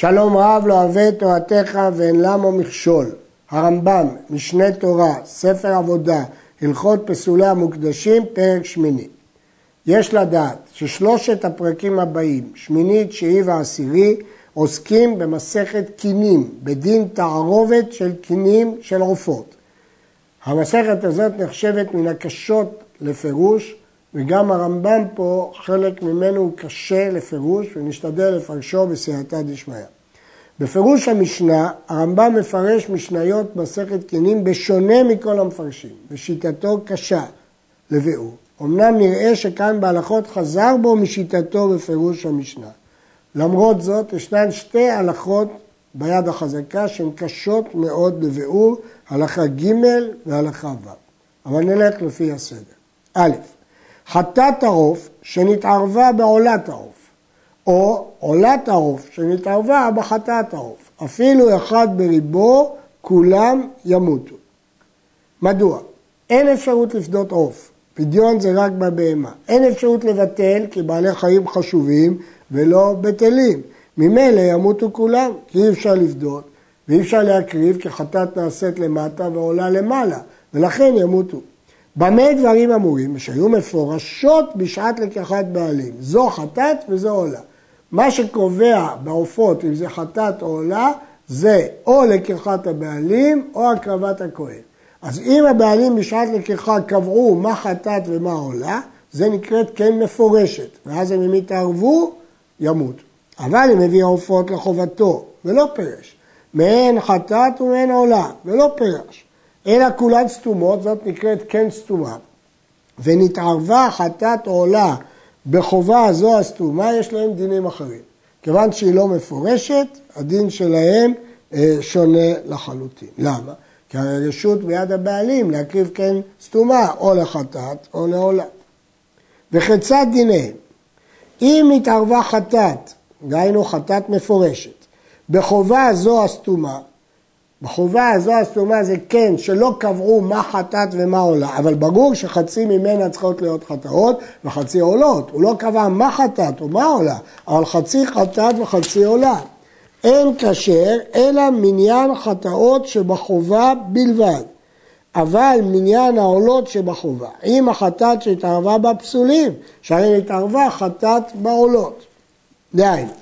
שלום רב לא אוהב את תורתך ואין למו מכשול. הרמב"ם, משנה תורה, ספר עבודה, הלכות פסולי המוקדשים, פרק שמיני. יש לדעת ששלושת הפרקים הבאים, שמיני, תשיעי ועשירי, עוסקים במסכת קינים, בדין תערובת של קינים של עופות. המסכת הזאת נחשבת מן הקשות לפירוש, וגם הרמב"ם פה, חלק ממנו הוא קשה לפירוש, ונשתדל לפרשו בסייעתא דשמיא. בפירוש המשנה, הרמב"ם מפרש משניות מסכת קינים בשונה מכל המפרשים, ושיטתו קשה לביאור. אמנם נראה שכאן בהלכות חזר בו משיטתו בפירוש המשנה. למרות זאת, ישנן שתי הלכות ביד החזקה שהן קשות מאוד לביאור, הלכה ג' והלכה ו'. אבל נלך לפי הסדר. א', חטאת העוף שנתערבה בעולת העוף, או עולת העוף שנתערבה בחטאת העוף. אפילו אחד בריבו, כולם ימותו. מדוע? אין אפשרות לפדות עוף, פדיון זה רק בבהמה. אין אפשרות לבטל כי בעלי חיים חשובים ולא בטלים. ממילא ימותו כולם, כי אי אפשר לפדות ואי אפשר להקריב כי חטאת נעשית למטה ועולה למעלה, ולכן ימותו. במה דברים אמורים? שהיו מפורשות בשעת לקיחת בעלים. זו חטאת וזו עולה. מה שקובע בעופות, אם זה חטאת או עולה, זה או לקיחת הבעלים או הקרבת הכהן. אז אם הבעלים בשעת לקיחה קבעו מה חטאת ומה עולה, זה נקראת כן מפורשת, ואז אם הם יתערבו, ימות. אבל אם הביא העופות לחובתו, ולא פרש, מהן חטאת ומהן עולה, ולא פרש, אלא כולן סתומות, זאת נקראת כן סתומה, ונתערבה חטאת עולה בחובה הזו הסתומה, יש להם דינים אחרים. כיוון שהיא לא מפורשת, הדין שלהם אה, שונה לחלוטין. למה? כי הרשות ביד הבעלים להקריב כן סתומה, או לחטאת או לעולה. וכיצד דיניהם? אם התערבה חטאת, דהיינו חטאת מפורשת, בחובה הזו הסתומה, בחובה הזו הסתומה זה כן שלא קבעו מה חטאת ומה עולה, אבל ברור שחצי ממנה צריכות להיות חטאות וחצי עולות. הוא לא קבע מה חטאת ומה עולה, אבל חצי חטאת וחצי עולה. אין כשר אלא מניין חטאות שבחובה בלבד, אבל מניין העולות שבחובה. אם החטאת שהתערבה בה פסולים, שהרי התערבה חטאת בעולות. דהיינו,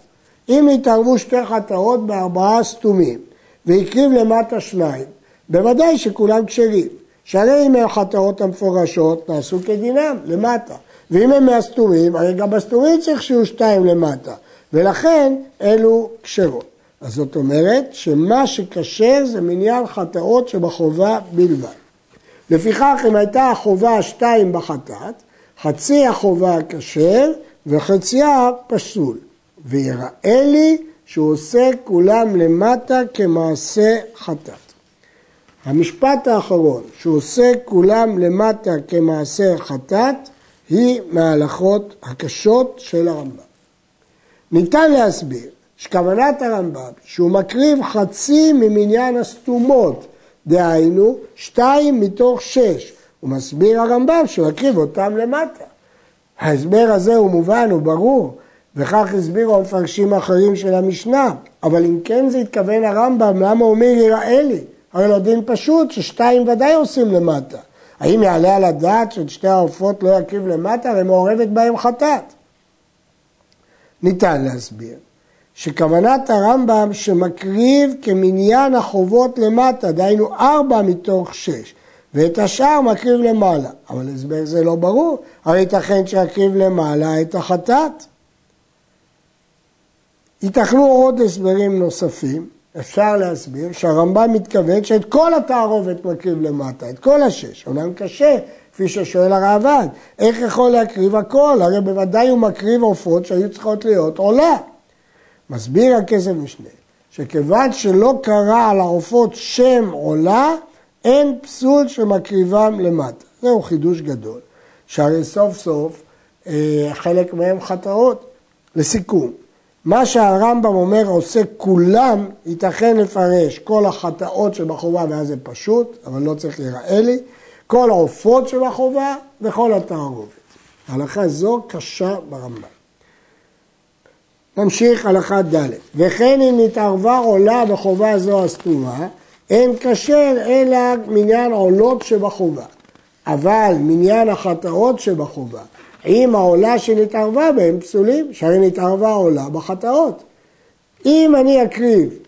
אם התערבו שתי חטאות בארבעה סתומים, והקריב למטה שניים, בוודאי שכולם כשרים. שהרי אם הם חטאות המפורשות, נעשו כדינם, למטה. ואם הם מהסתומים, הרי גם בסתומים צריך שיהיו שתיים למטה. ולכן אלו כשרות. אז זאת אומרת שמה שכשר זה מניין חטאות שבחובה בלבד. לפיכך אם הייתה החובה שתיים בחטאת, חצי החובה כשר וחציה פסול. ויראה לי שהוא עושה כולם למטה כמעשה חטאת. המשפט האחרון, שהוא עושה כולם למטה כמעשה חטאת, היא מההלכות הקשות של הרמב"ם. ניתן להסביר שכוונת הרמב"ם שהוא מקריב חצי ממניין הסתומות, דהיינו שתיים מתוך שש. הוא מסביר הרמב"ם שהוא מקריב אותם למטה. ההסבר הזה הוא מובן, הוא ברור, וכך הסבירו המפרשים האחרים של המשנה. אבל אם כן זה התכוון הרמב"ם, למה הוא אומר יראה לי? הרי לא דין פשוט ששתיים ודאי עושים למטה. האם יעלה על הדעת שאת שתי העופות לא יקריב למטה? הרי מעורבת בהם חטאת. ניתן להסביר שכוונת הרמב"ם שמקריב כמניין החובות למטה, דהיינו ארבע מתוך שש, ואת השאר מקריב למעלה. אבל הסבר זה לא ברור, הרי ייתכן שיקריב למעלה את החטאת. ייתכנו עוד הסברים נוספים, אפשר להסביר שהרמב"ם מתכוון שאת כל התערובת מקריב למטה, את כל השש. אומנם קשה, כפי ששואל הרעב"ד, איך יכול להקריב הכל? הרי בוודאי הוא מקריב עופות שהיו צריכות להיות עולה. מסביר הכסף משנה, שכיוון שלא קרא על העופות שם עולה, אין פסול שמקריבם למטה. זהו חידוש גדול, שהרי סוף סוף אה, חלק מהם חטאות. לסיכום, מה שהרמב"ם אומר עושה כולם, ייתכן לפרש כל החטאות שבחובה ואז זה פשוט, אבל לא צריך להיראה לי, כל העופות שבחובה וכל התערובת. ההלכה זו קשה ברמב"ם. ממשיך הלכה ד' וכן אם נתערבה עולה בחובה זו הסתומה, אין כשר אלא מניין עולות שבחובה. אבל מניין החטאות שבחובה, אם העולה שנתערבה בהם פסולים, שהרי נתערבה עולה בחטאות. אם אני אקריב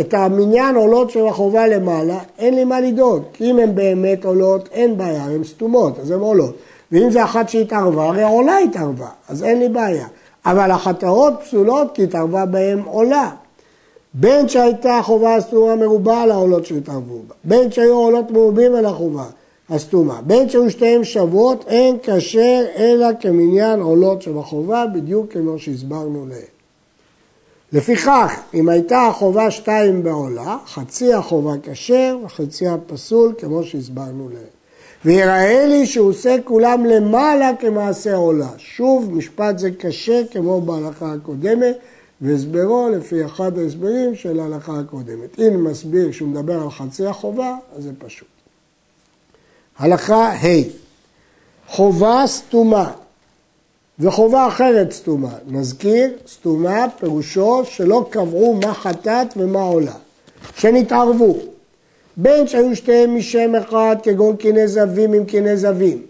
את המניין עולות שבחובה למעלה, אין לי מה לדאוג, כי אם הן באמת עולות, אין בעיה, הן סתומות, אז הן עולות. ואם זה אחת שהתערבה, הרי עולה התערבה, אז אין לי בעיה. אבל החטאות פסולות כי התערבה בהן עולה. בין שהייתה חובה הסתומה מרובה על העולות שהתערבו בה, בין שהיו עולות מרובים על החובה הסתומה, בין שהיו שתיהן שוות, אין כשר אלא כמניין עולות שבחובה, בדיוק כמו שהסברנו לעיל. לפיכך, אם הייתה החובה שתיים בעולה, חצי החובה כשר וחצי הפסול, כמו שהסברנו לעיל. ויראה לי שהוא עושה כולם למעלה כמעשה עולה. שוב, משפט זה קשה כמו בהלכה הקודמת, והסברו לפי אחד ההסברים של ההלכה הקודמת. אם מסביר שהוא מדבר על חצי החובה, אז זה פשוט. הלכה ה' חובה סתומה וחובה אחרת סתומה. נזכיר, סתומה פירושו שלא קבעו מה חטאת ומה עולה, שנתערבו. בין שהיו שתיהם משם אחד כגון קיני זווים עם קיני זווים,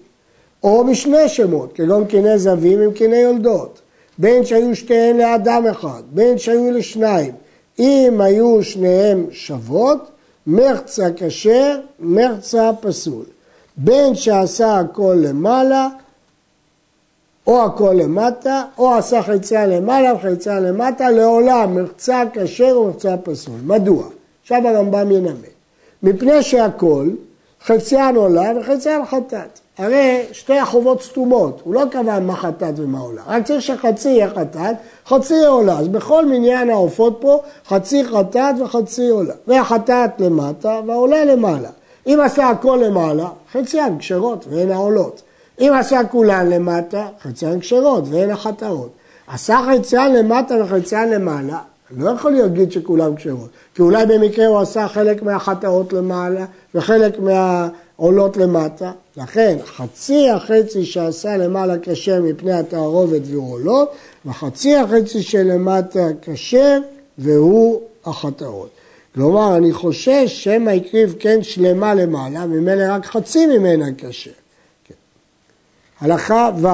או משני שמות כגון קיני זווים עם קיני יולדות, בין שהיו שתיהן לאדם אחד, בין שהיו לשניים. אם היו שניהם שוות, מרצה כשר, מרצה פסול. בין שעשה הכל למעלה, או הכל למטה, או עשה חצייה למעלה וחצייה למטה, לעולם מרצה כשר ומרצה פסול. מדוע? עכשיו הרמב"ם ינמק. מפני שהכל חציין עולה וחציין חטאת. הרי שתי החובות סתומות, הוא לא קבע מה חטאת ומה עולה, רק צריך שחצי יהיה חטאת, חצי יהיה עולה. אז בכל מניין העופות פה, חצי חטאת וחצי עולה. והחטאת למטה והעולה למעלה. אם עשה הכל למעלה, חציין כשרות והן העולות. אם עשה כולן למטה, חציין כשרות והן החטאות. עשה חציין למטה וחציין למעלה, לא יכול להגיד שכולם כשרות, כי אולי במקרה הוא עשה חלק מהחטאות למעלה וחלק מהעולות למטה, לכן חצי החצי שעשה למעלה כשר מפני התערובת והוא עולות, וחצי החצי שלמטה כשר והוא החטאות. כלומר, אני חושש שמא הקריב כן שלמה למעלה, ממילא רק חצי ממנה כשר. כן. הלכה ו'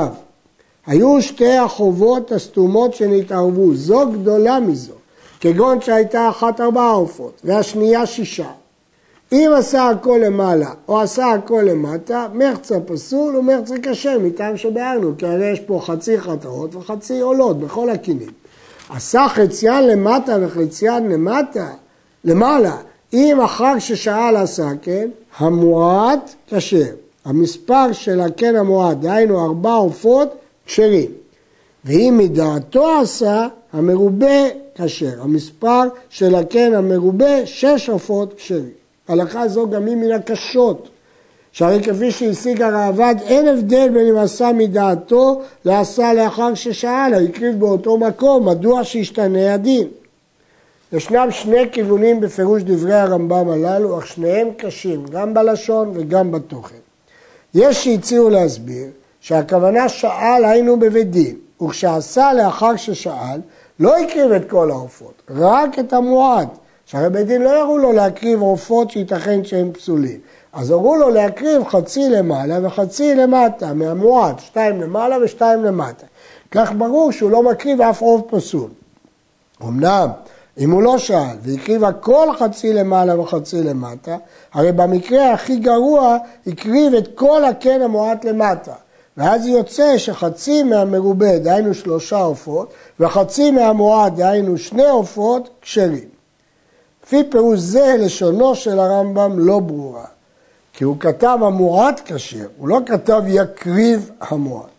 היו שתי החובות הסתומות שנתערבו, זו גדולה מזו. כגון שהייתה אחת ארבעה עופות והשנייה שישה. אם עשה הכל למעלה או עשה הכל למטה, מרצה פסול ומרצה קשה מטעם שביארנו, כי הרי יש פה חצי חטאות וחצי עולות בכל הכינים. עשה חציין למטה וחציין למטה, למעלה, אם אחר ששאל עשה כן, המועט כשר. המספר של הקן המועט, דהיינו ארבע עופות, כשרים. ואם מדעתו עשה, המרובה כשר. המספר של הקן המרובה, שש עופות כשרים. הלכה זו גם היא מן הקשות. שהרי כפי שהשיג הראב"ד, אין הבדל בין אם עשה מדעתו לעשה לאחר ששאל, הקריב באותו מקום, מדוע שישתנה הדין? ישנם שני כיוונים בפירוש דברי הרמב"ם הללו, אך שניהם קשים, גם בלשון וגם בתוכן. יש שהציעו להסביר שהכוונה שאל היינו בבית דין, וכשעשה לאחר ששאל, לא הקריב את כל העופות, רק את המועד. שהרי בית דין לא יראו לו להקריב עופות שייתכן שהם פסולים. אז הורו לו להקריב חצי למעלה וחצי למטה, מהמועד, שתיים למעלה ושתיים למטה. כך ברור שהוא לא מקריב אף עוף פסול. אמנם, אם הוא לא שאל והקריב הכל חצי למעלה וחצי למטה, הרי במקרה הכי גרוע הקריב את כל הקן המועט למטה. ואז יוצא שחצי מהמרובה, דהיינו שלושה עופות, וחצי מהמועד, דהיינו שני עופות, כשרים. לפי פירוש זה, לשונו של הרמב"ם לא ברורה. כי הוא כתב המועד כשר, הוא לא כתב יקריב המועד.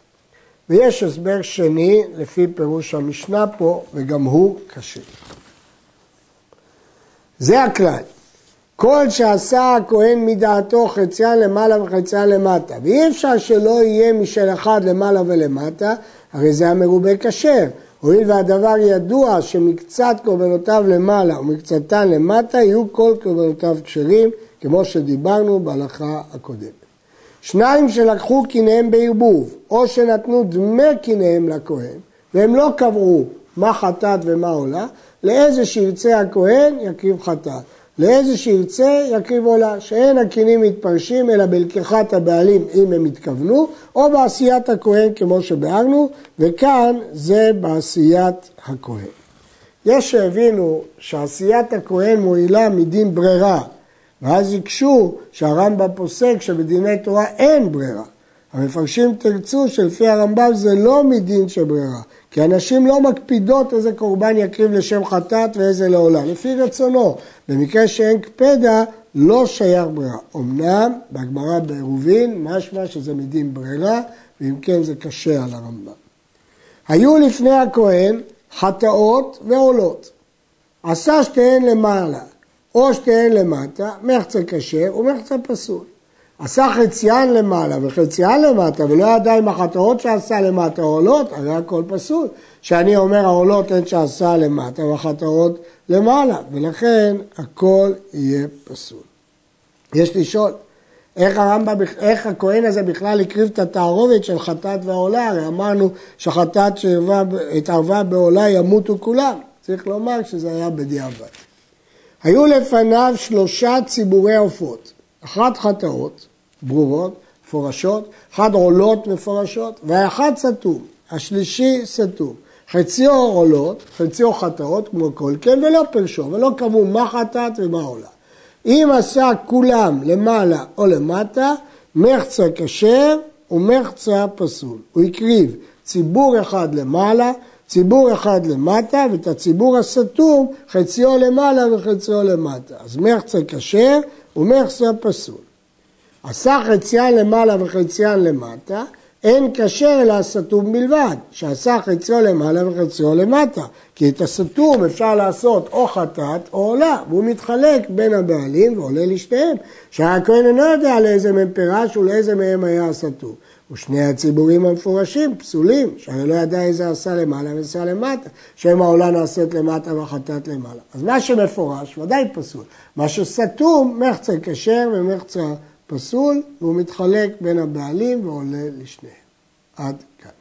ויש הסבר שני לפי פירוש המשנה פה, וגם הוא כשר. זה הכלל. כל שעשה הכהן מדעתו חציין למעלה וחציין למטה, ואי אפשר שלא יהיה משל אחד למעלה ולמטה, הרי זה המרובה כשר. הואיל והדבר ידוע שמקצת קורבנותיו למעלה ומקצתן למטה, יהיו כל קורבנותיו כשרים, כמו שדיברנו בהלכה הקודמת. שניים שלקחו קיניהם בערבוב, או שנתנו דמי קיניהם לכהן, והם לא קבעו מה חטאת ומה עולה, לאיזה שירצה הכהן יקריב חטאת, לאיזה שירצה יקריב עולה, שאין הקינים מתפרשים אלא בלקיחת הבעלים אם הם התכוונו, או בעשיית הכהן כמו שביארנו, וכאן זה בעשיית הכהן. יש שהבינו שעשיית הכהן מועילה מדין ברירה, ואז הקשו שהרמב"ם פוסק שבדיני תורה אין ברירה. המפרשים תרצו שלפי הרמב"ם זה לא מדין של ברירה, כי הנשים לא מקפידות איזה קורבן יקריב לשם חטאת ואיזה לעולה, לפי רצונו. במקרה שאין קפדה, לא שייך ברירה. אמנם, בהגמרא בעירובין, משמע שזה מדין ברירה, ואם כן זה קשה על הרמב"ם. היו לפני הכהן חטאות ועולות. עשה שתיהן למעלה, או שתיהן למטה, מחצה כשר ומחצה פסול. עשה חציין למעלה וחציין למטה ולא ידע אם החטאות שעשה למטה עולות, הרי הכל פסול. שאני אומר העולות הן שעשה למטה והחטאות למעלה, ולכן הכל יהיה פסול. יש לשאול, איך הרמב"ם, איך הכהן הזה בכלל הקריב את התערובת של חטאת ועולה? הרי אמרנו שחטאת שהתערבה בעולה ימותו כולם. צריך לומר שזה היה בדיעבד. היו לפניו שלושה ציבורי עופות, אחת חטאות, ברורות, מפורשות, אחת עולות מפורשות, והאחד סתום, השלישי סתום. חציו עולות, חציו חטאות, כמו כל כן, ולא פרשו, ולא קבעו מה חטאת ומה עולה. אם עשה כולם למעלה או למטה, מחצה כשר ומחצה פסול. הוא הקריב ציבור אחד למעלה, ציבור אחד למטה, ואת הציבור הסתום, חציו למעלה וחציו למטה. אז מחצה כשר ומחצה פסול. עשה חציין למעלה וחציין למטה, אין כשר אלא הסתום בלבד, שעשה חציו למעלה וחציו למטה, כי את הסתום אפשר לעשות או חטאת או עולה, והוא מתחלק בין הבעלים ועולה לשתיהם, שהכהן אינו יודע לאיזה מהם פירש ולאיזה מהם היה הסתום. ושני הציבורים המפורשים פסולים, שהרי לא ידע איזה עשה למעלה ועשה למטה, שם העולה נעשית למטה והחטאת למעלה. אז מה שמפורש ודאי פסול, מה שסתום מחצה כשר ומחצה פסול, והוא מתחלק בין הבעלים ועולה לשניהם. עד כאן.